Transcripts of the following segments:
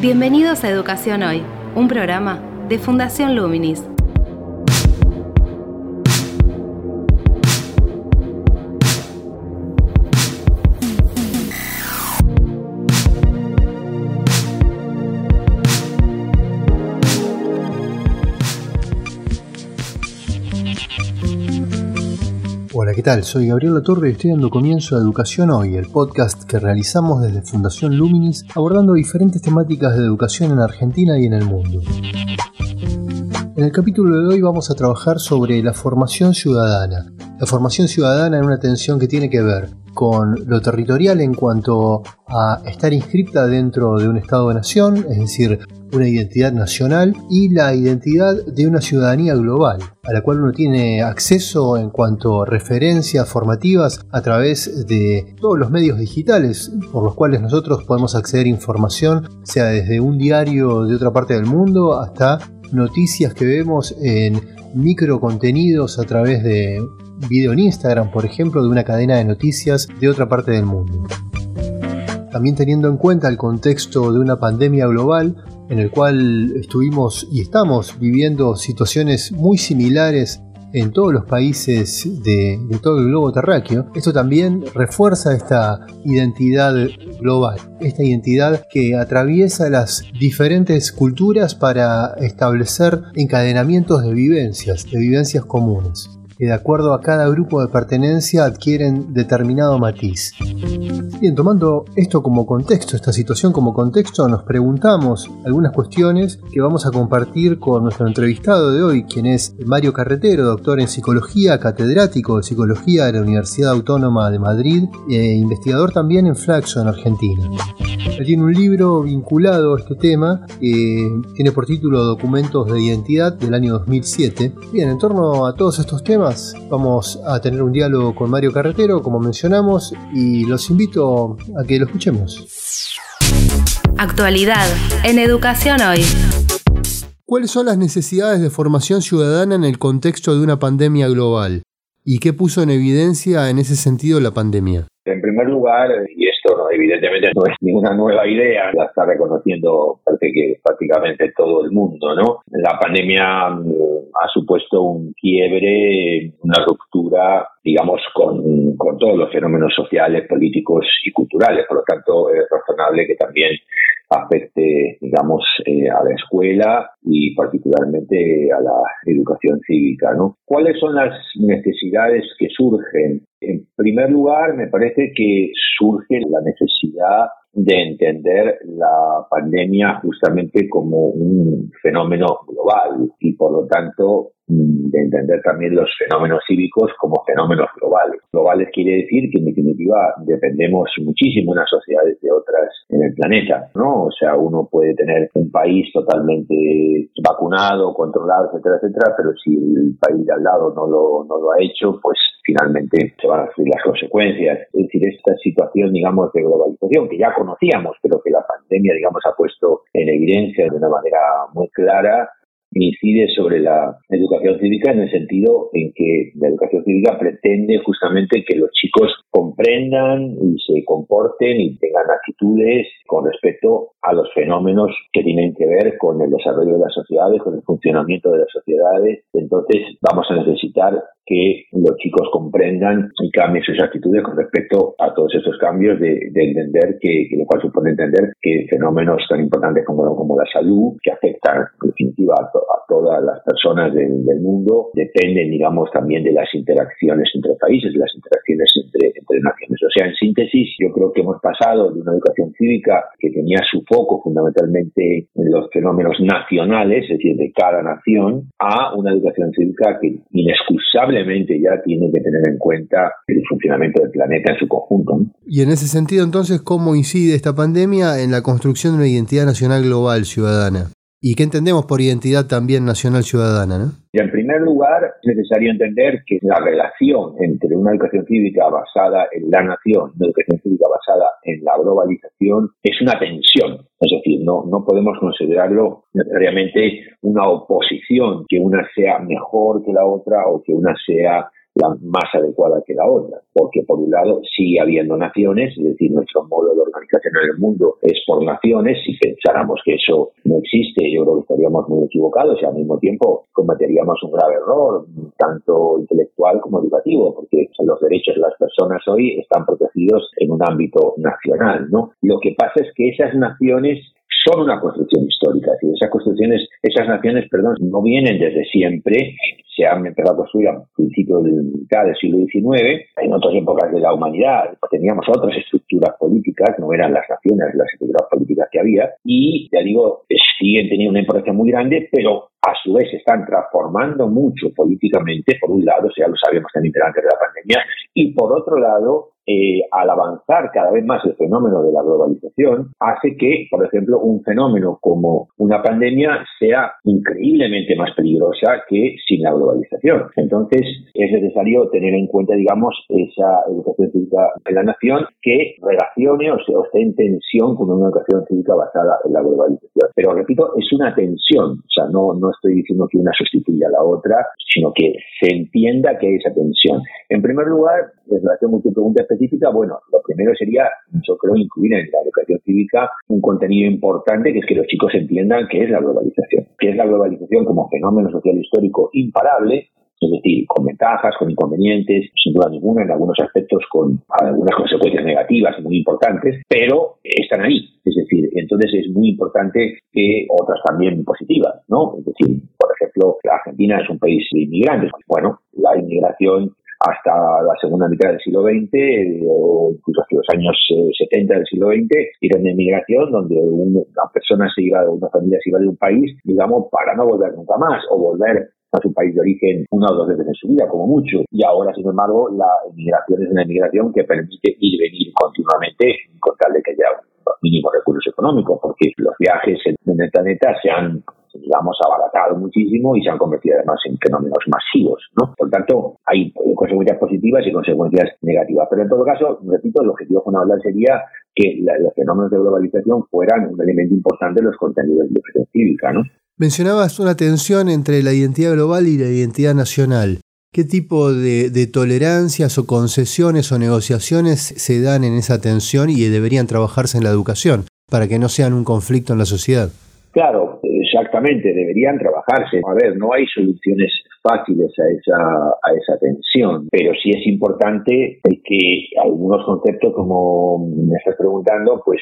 Bienvenidos a Educación Hoy, un programa de Fundación Luminis. Tal? Soy Gabriel Torre y estoy dando comienzo a Educación Hoy, el podcast que realizamos desde Fundación Luminis abordando diferentes temáticas de educación en Argentina y en el mundo. En el capítulo de hoy vamos a trabajar sobre la formación ciudadana. La formación ciudadana en una tensión que tiene que ver con lo territorial en cuanto a estar inscripta dentro de un Estado de Nación, es decir, una identidad nacional y la identidad de una ciudadanía global, a la cual uno tiene acceso en cuanto a referencias formativas a través de todos los medios digitales por los cuales nosotros podemos acceder a información, sea desde un diario de otra parte del mundo hasta noticias que vemos en micro contenidos a través de video en Instagram, por ejemplo, de una cadena de noticias de otra parte del mundo. También teniendo en cuenta el contexto de una pandemia global en el cual estuvimos y estamos viviendo situaciones muy similares en todos los países de, todo el globo terráqueo, esto también refuerza esta identidad global, esta identidad que atraviesa las diferentes culturas para establecer encadenamientos de vivencias, de vivencias comunes que de acuerdo a cada grupo de pertenencia adquieren determinado matiz. Bien, tomando esto como contexto, esta situación como contexto, nos preguntamos algunas cuestiones que vamos a compartir con nuestro entrevistado de hoy, quien es Mario Carretero, doctor en psicología, catedrático de psicología de la Universidad Autónoma de Madrid e investigador también en Flaxo, en Argentina. Él tiene un libro vinculado a este tema que tiene por título Documentos de Identidad del año 2007. Bien, en torno a todos estos temas vamos a tener un diálogo con Mario Carretero, como mencionamos, y los invito a que lo escuchemos. Actualidad en Educación Hoy. ¿Cuáles son las necesidades de formación ciudadana en el contexto de una pandemia global? ¿Y qué puso en evidencia en ese sentido la pandemia? En primer lugar, y esto no, evidentemente no es ninguna nueva idea, la está reconociendo prácticamente todo el mundo, ¿no? La pandemia ha supuesto un quiebre, una ruptura, digamos, con, con todos los fenómenos sociales, políticos y culturales. Por lo tanto, es razonable que también afecte, digamos, eh, a la escuela y particularmente a la educación cívica. ¿Cuáles son las necesidades que surgen? En primer lugar, me parece que surge la necesidad de entender la pandemia justamente como un fenómeno global y por lo tanto de entender también los fenómenos cívicos como fenómenos globales. Globales quiere decir que en definitiva dependemos muchísimo unas sociedades de otras en el planeta, ¿no? O sea, uno puede tener un país totalmente vacunado, controlado, etcétera, etcétera, pero si el país de al lado no lo, no lo ha hecho, pues finalmente se van a sufrir las consecuencias. Es decir, esta situación, digamos, de globalización que ya conocíamos, pero que la pandemia, digamos, ha puesto en evidencia de una manera muy clara, incide sobre la educación cívica en el sentido en que la educación cívica pretende justamente que los chicos comprendan y se comporten y tengan actitudes con respecto a los fenómenos que tienen que ver con el desarrollo de las sociedades, con el funcionamiento de las sociedades. Entonces vamos a necesitar que los chicos comprendan y cambien sus actitudes con respecto a todos estos cambios de, entender que, lo cual supone entender que fenómenos tan importantes como, como la salud, que afectan en definitiva a, todas las personas del, mundo, dependen, digamos, también de las interacciones entre países, de las interacciones entre, entre naciones. O sea, en síntesis, yo creo que hemos pasado de una educación cívica que tenía su foco fundamentalmente en los fenómenos nacionales, es decir, de cada nación, a una educación cívica que inexcusable ya tiene que tener en cuenta el funcionamiento del planeta en su conjunto. Y en ese sentido, entonces, ¿cómo incide esta pandemia en la construcción de una identidad nacional global ciudadana? ¿Y qué entendemos por identidad también nacional ciudadana? ¿no? En primer lugar, es necesario entender que la relación entre una educación cívica basada en la nación y una educación cívica basada en la globalización es una tensión. Es decir, no, no podemos considerarlo necesariamente una oposición, que una sea mejor que la otra o que una sea la más adecuada que la otra, porque por un lado sigue habiendo naciones, es decir, nuestro modo en el mundo es por naciones. Si pensáramos que eso no existe, yo creo que estaríamos muy equivocados y al mismo tiempo cometeríamos un grave error, tanto intelectual como educativo, porque los derechos de las personas hoy están protegidos en un ámbito nacional. ¿no? Lo que pasa es que esas naciones son una construcción histórica. y esas construcciones, esas naciones, perdón, no vienen desde siempre, se han empezado a construir a principios del, del siglo XIX, en otras épocas de la humanidad teníamos otras estructuras políticas, no eran las naciones las estructuras políticas que había, y ya digo, siguen teniendo una importancia muy grande, pero a su vez se están transformando mucho políticamente, por un lado, ya lo sabíamos también antes de la pandemia, y por otro lado, eh, al avanzar cada vez más el fenómeno de la globalización, hace que, por ejemplo, un fenómeno como una pandemia sea increíblemente más peligrosa que sin la globalización. Entonces, es necesario tener en cuenta, digamos, esa educación cívica de la nación que relacione o, sea, esté en tensión con una educación cívica basada en la globalización. Pero, repito, es una tensión, o sea, no, no estoy diciendo que una sustituya a la otra, sino que se entienda que hay esa tensión. En primer lugar, en relación con tu pregunta específica, bueno, lo primero sería, yo creo, incluir en la educación cívica un contenido importante que es que los chicos entiendan qué es la globalización, qué es la globalización como fenómeno social histórico imparable, es decir, con ventajas, con inconvenientes, sin duda ninguna, en algunos aspectos con algunas consecuencias negativas muy importantes, pero están ahí. Es decir, entonces es muy importante que otras también positivas, ¿no? Es decir, por ejemplo, Argentina es un país de inmigrantes. Bueno, la inmigración hasta la segunda mitad del siglo XX o incluso hasta los años 70 eh, del siglo XX era una inmigración donde una persona se iba, una familia se iba de un país, digamos, para no volver nunca más o volver a su país de origen una o dos veces en su vida, como mucho. Y ahora, sin embargo, la inmigración es una inmigración que permite ir y venir continuamente con tal de que haya un mínimo recursos económicos, porque los viajes en el planeta se han digamos, abaratado muchísimo y se han convertido además en fenómenos masivos, ¿no? Por tanto, hay consecuencias positivas y consecuencias negativas. Pero en todo caso, repito, el objetivo fundamental sería que los fenómenos de globalización fueran un elemento importante en los contenidos de educación cívica, ¿no? Mencionabas una tensión entre la identidad global y la identidad nacional. ¿Qué tipo de, de, tolerancias o concesiones o negociaciones se dan en esa tensión y deberían trabajarse en la educación para que no sean un conflicto en la sociedad? Claro, exactamente, deberían trabajarse. A ver, no hay soluciones fáciles a esa, a esa tensión, pero sí es importante que algunos conceptos, como me estás preguntando, pues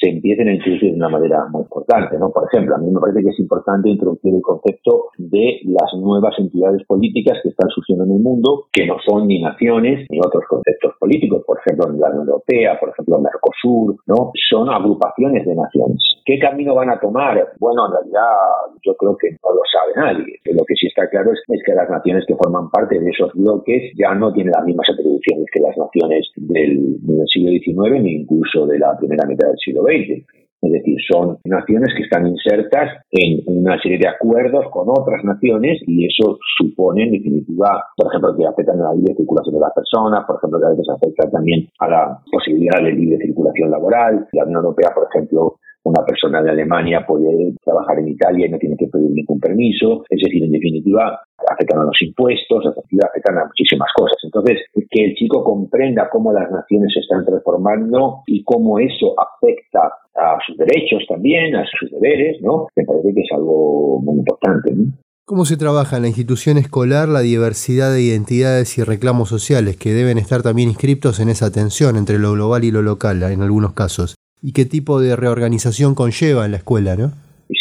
se empiecen a introducir de una manera muy importante, ¿no? Por ejemplo, a mí me parece que es importante introducir el concepto de las nuevas entidades políticas que están surgiendo en el mundo, que no son ni naciones ni otros conceptos políticos, por ejemplo, en la Unión Europea, por ejemplo, Mercosur, ¿no? Son agrupaciones de naciones. ¿Qué camino van a tomar? Bueno, en realidad yo creo que no lo sabe nadie. Lo que sí está claro es, que las naciones que forman parte de esos bloques ya no tienen las mismas atribuciones que las naciones del, del siglo XIX ni incluso de la primera mitad del siglo XX. Es decir, son naciones que están insertas en una serie de acuerdos con otras naciones y eso supone, en definitiva, por ejemplo, que afectan a la libre circulación de las personas, por ejemplo, que a veces afecta también a la posibilidad de libre circulación laboral. La Unión Europea, por ejemplo, una persona de Alemania puede trabajar en Italia y no tiene que pedir ningún permiso. Es decir, en definitiva, afectan a los impuestos, afectan a muchísimas cosas. Entonces, que el chico comprenda cómo las naciones se están transformando y cómo eso afecta a sus derechos también, a sus deberes, ¿no? Me parece que es algo muy importante, ¿Cómo se trabaja en la institución escolar la diversidad de identidades y reclamos sociales que deben estar también inscriptos en esa tensión entre lo global y lo local en algunos casos? ¿Y qué tipo de reorganización conlleva en la escuela, no?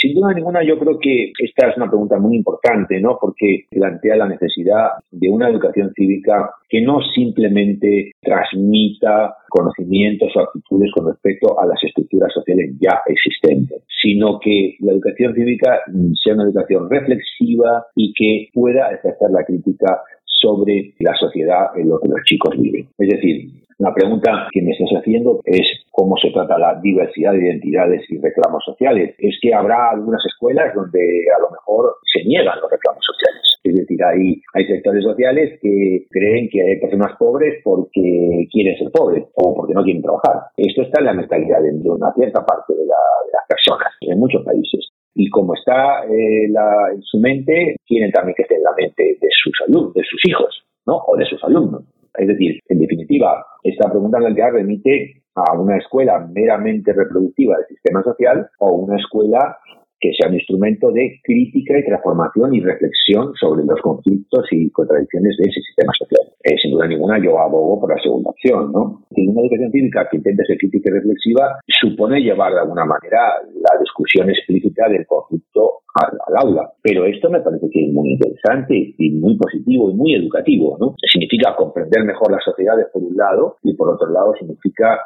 Sin duda ninguna, yo creo que esta es una pregunta muy importante, ¿no? Porque plantea la necesidad de una educación cívica que no simplemente transmita conocimientos o actitudes con respecto a las estructuras sociales ya existentes, sino que la educación cívica sea una educación reflexiva y que pueda ejercer la crítica sobre la sociedad en la que los chicos viven. Es decir, la pregunta que me estás haciendo es cómo se trata la diversidad de identidades y reclamos sociales. Es que habrá algunas escuelas donde a lo mejor se niegan los reclamos sociales. Es decir, hay, hay sectores sociales que creen que hay personas pobres porque quieren ser pobres o porque no quieren trabajar. Esto está en la mentalidad de una cierta parte de, las personas en muchos países. Y como está eh, en su mente, quieren también que esté en la mente de su salud, de sus hijos, ¿no? O de sus alumnos. Es decir, en definitiva, esta pregunta realidad remite a una escuela meramente reproductiva del sistema social o una escuela que sea un instrumento de crítica y transformación y reflexión sobre los conflictos y contradicciones de ese sistema social. Eh, sin duda ninguna yo abogo por la segunda opción, ¿no? Y una educación cívica que intente ser crítica y reflexiva supone llevar de alguna manera la discusión explícita del conflicto al, aula. Pero esto me parece que es muy interesante y muy positivo y muy educativo, ¿no? Significa comprender mejor las sociedades por un lado y por otro lado significa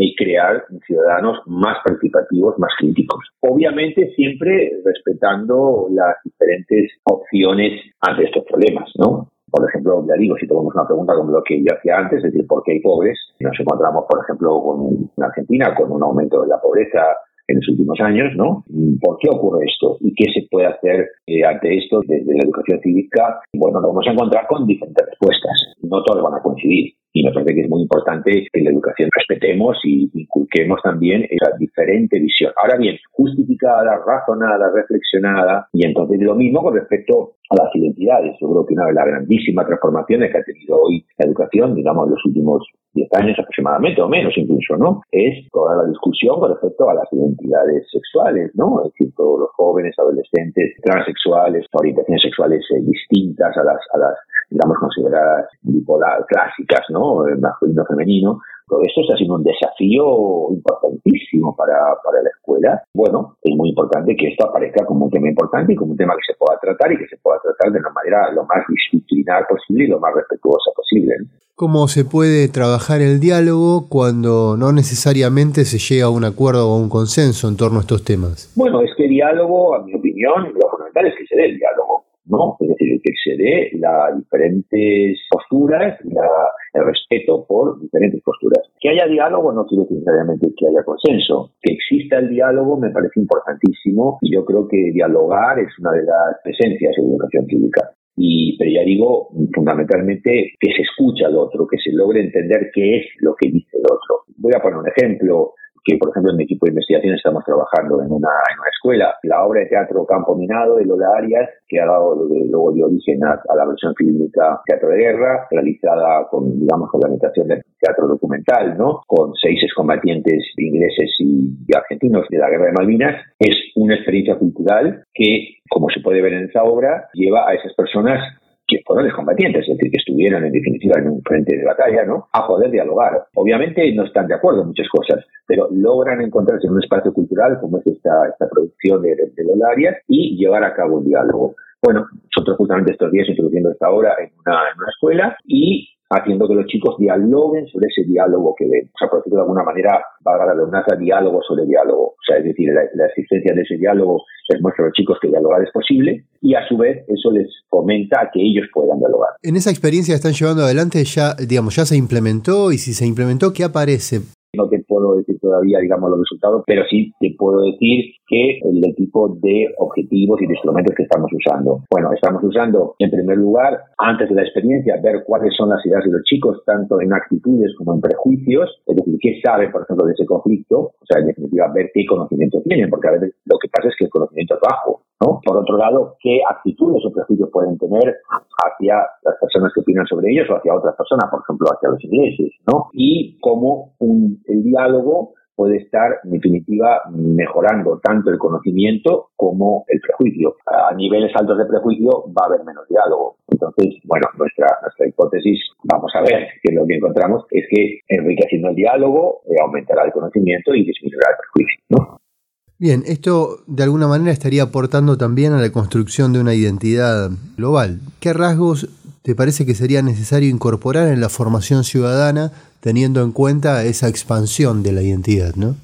y crear ciudadanos más participativos, más críticos. Obviamente siempre respetando las diferentes opciones ante estos problemas, ¿no? Por ejemplo, ya digo, si tenemos una pregunta como lo que yo hacía antes, es decir, ¿por qué hay pobres? Nos encontramos, por ejemplo, con en Argentina con un aumento de la pobreza en los últimos años, ¿no? ¿Por qué ocurre esto? ¿Y qué se puede hacer eh, ante esto desde la educación cívica? Bueno, nos vamos a encontrar con diferentes respuestas. No todas van a coincidir. Y me parece que es muy importante que la educación respetemos y inculquemos también esa diferente visión. Ahora bien, justificada, razonada, reflexionada, y entonces lo mismo con respecto a las identidades. Yo creo que una de las grandísimas transformaciones que ha tenido hoy la educación, digamos, en los últimos 10 años aproximadamente, o menos incluso, ¿no? Es toda la discusión con respecto a las identidades sexuales, ¿no? Es decir, todos los jóvenes, adolescentes, transexuales, orientaciones sexuales eh, distintas a las, a las, digamos, consideradas bipolar clásicas, ¿no? El masculino femenino, eso está siendo un desafío importantísimo para, para, la escuela. Bueno, es muy importante que esto aparezca como un tema importante y como un tema que se pueda tratar y que se pueda tratar de una manera lo más disciplinar posible y lo más respetuosa posible. ¿Cómo se puede trabajar el diálogo cuando no necesariamente se llega a un acuerdo o a un consenso en torno a estos temas? Bueno, es que diálogo, a mi opinión, lo fundamental es que se dé el diálogo. ¿No? Es decir, que se dé las diferentes posturas, el respeto por diferentes posturas. Que haya diálogo no quiere decir necesariamente que haya consenso. Que exista el diálogo me parece importantísimo y yo creo que dialogar es una de las esencias de la educación cívica. Y, pero ya digo, fundamentalmente que se escucha al otro, que se logre entender qué es lo que dice el otro. Voy a poner un ejemplo que por ejemplo en mi equipo de investigación estamos trabajando en una, en una escuela. La obra de teatro Campo Minado de Lola Arias, que ha dado luego dio origen a, la versión fílmica Teatro de Guerra, realizada con, digamos, con la imitación del teatro documental, ¿no? Con seis excombatientes ingleses y, y argentinos de la Guerra de Malvinas, es una experiencia cultural que, como se puede ver en esa obra, lleva a esas personas que fueron excombatientes, es decir, que estuvieron en definitiva en un frente de batalla, ¿no? A poder dialogar. Obviamente no están de acuerdo en muchas cosas, pero logran encontrarse en un espacio cultural como es esta, esta producción de, de, Lolarias y llevar a cabo un diálogo. Bueno, nosotros justamente estos días introduciendo esta obra en una, en una escuela y haciendo que los chicos dialoguen sobre ese diálogo que ven. O sea, por decirlo de alguna manera, va a la diálogo sobre diálogo. O sea, es decir, la, existencia de ese diálogo les muestra a los chicos que dialogar es posible y a su vez eso les fomenta a que ellos puedan dialogar. En esa experiencia que están llevando adelante ya, digamos, ya se implementó y si se implementó, ¿qué aparece? Puedo decir todavía, digamos, los resultados, pero sí te puedo decir que el, tipo de objetivos y de instrumentos que estamos usando. Bueno, estamos usando, en primer lugar, antes de la experiencia, ver cuáles son las ideas de los chicos, tanto en actitudes como en prejuicios, es decir, qué saben, por ejemplo, de ese conflicto, o sea, en definitiva, ver qué conocimiento tienen, porque a veces lo que pasa es que el conocimiento es bajo, ¿no? Por otro lado, qué actitudes o prejuicios pueden tener hacia las personas que opinan sobre ellos o hacia otras personas, por ejemplo, hacia los ingleses, ¿no? Y cómo un, el diálogo puede estar, en definitiva, mejorando tanto el conocimiento como el prejuicio. A niveles altos de prejuicio va a haber menos diálogo. Entonces, bueno, nuestra, nuestra hipótesis, vamos a ver, que lo que encontramos es que enriqueciendo el diálogo eh, aumentará el conocimiento y disminuirá el prejuicio. Bien, esto de alguna manera estaría aportando también a la construcción de una identidad global. ¿Qué rasgos te parece que sería necesario incorporar en la formación ciudadana teniendo en cuenta esa expansión de la identidad, ¿no?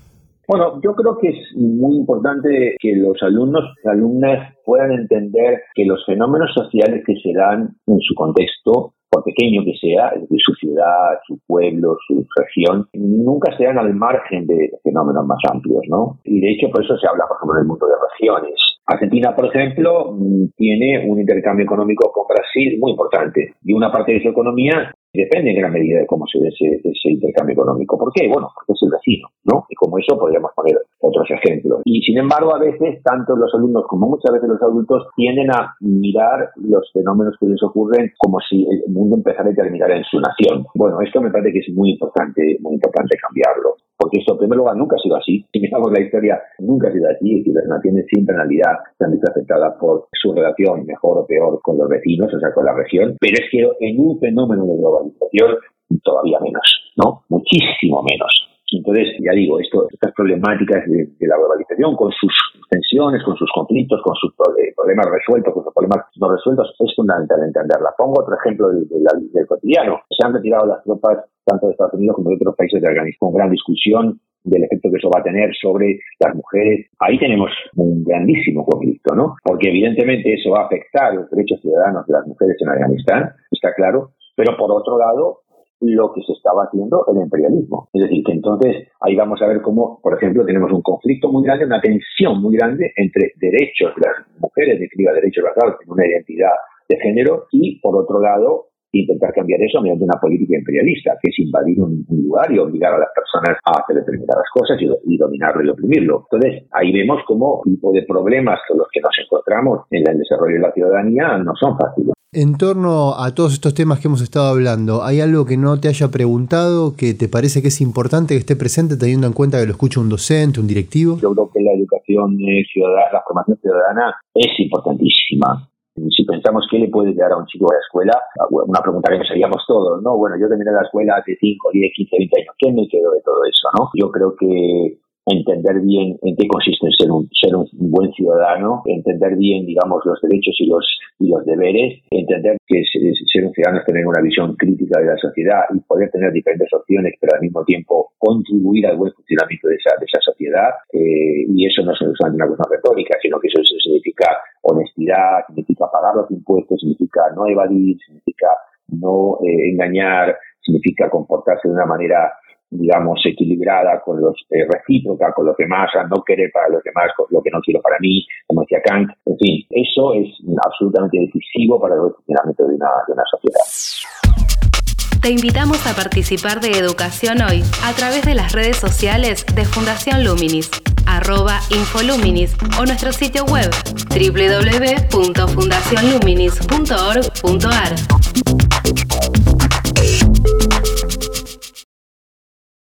Bueno, yo creo que es muy importante que los alumnos y alumnas puedan entender que los fenómenos sociales que se dan en su contexto, por pequeño que sea, de su ciudad, su pueblo, su región, nunca se dan al margen de fenómenos más amplios, ¿no? Y de hecho por eso se habla, por ejemplo, en el mundo de regiones. Argentina, por ejemplo, tiene un intercambio económico con Brasil muy importante y una parte de su economía depende en gran medida de cómo se ve ese, intercambio económico. ¿Por qué? Bueno, porque es el vecino, ¿no? Y como eso podríamos poner otros ejemplos. Y sin embargo, a veces, tanto los alumnos como muchas veces los adultos tienden a mirar los fenómenos que les ocurren como si el mundo empezara a terminar en su nación. Bueno, esto me parece que es muy importante, muy importante cambiarlo. Porque esto en primer lugar nunca ha sido así. Si miramos la historia, nunca ha sido así. Y las naciones siempre en realidad se han visto afectadas por su relación, mejor o peor, con los vecinos, o sea, con la región. Pero es que en un fenómeno de globalización, todavía menos, ¿no? Muchísimo menos. Entonces, ya digo, esto, estas problemáticas de, la globalización, con sus tensiones, con sus conflictos, con sus problemas resueltos, con sus problemas no resueltos, es fundamental entenderla. Pongo otro ejemplo del, del, cotidiano. Se han retirado las tropas tanto de Estados Unidos como de otros países de Afganistán, gran discusión del efecto que eso va a tener sobre las mujeres. Ahí tenemos un grandísimo conflicto, ¿no? Porque evidentemente eso va a afectar los derechos ciudadanos de las mujeres en Afganistán, está claro, pero por otro lado lo que se estaba haciendo el imperialismo. Es decir, que entonces ahí vamos a ver cómo, por ejemplo, tenemos un conflicto muy grande, una tensión muy grande entre derechos de las mujeres, definitiva derechos basados en una identidad de género, y por otro lado, intentar cambiar eso mediante una política imperialista, que es invadir un, lugar y obligar a las personas a hacer determinadas cosas y, y, dominarlo y oprimirlo. Entonces, ahí vemos cómo tipo de problemas con los que nos encontramos en el desarrollo de la ciudadanía no son fáciles. En torno a todos estos temas que hemos estado hablando, ¿hay algo que no te haya preguntado que te parece que es importante que esté presente teniendo en cuenta que lo escucha un docente, un directivo? Yo creo que la educación ciudadana, la formación ciudadana es importantísima. Si pensamos qué le puede llegar a un chico a la escuela, una pregunta que nos haríamos todos, ¿no? Bueno, yo terminé la escuela hace 5, 10, 15, 20 años. ¿Qué me quedó de todo eso, no? Yo creo que entender bien en qué consiste ser un, ser un buen ciudadano, entender bien, digamos, los derechos y los, y los deberes, entender que ser un ciudadano es tener una visión crítica de la sociedad y poder tener diferentes opciones, pero al mismo tiempo contribuir al buen funcionamiento de esa, de esa sociedad. Eh, y eso no es solamente una cuestión retórica, sino que eso, significa honestidad, significa pagar los impuestos, significa no evadir, significa no eh, engañar, significa comportarse de una manera digamos, equilibrada, con los eh, recíproca con los demás, a no querer para los demás lo que no quiero para mí, como decía Kant. En fin, eso es absolutamente decisivo para el funcionamiento de una, de una sociedad. Te invitamos a participar de Educación Hoy a través de las redes sociales de Fundación Luminis, arroba Infoluminis o nuestro sitio web www.fundacionluminis.org.ar.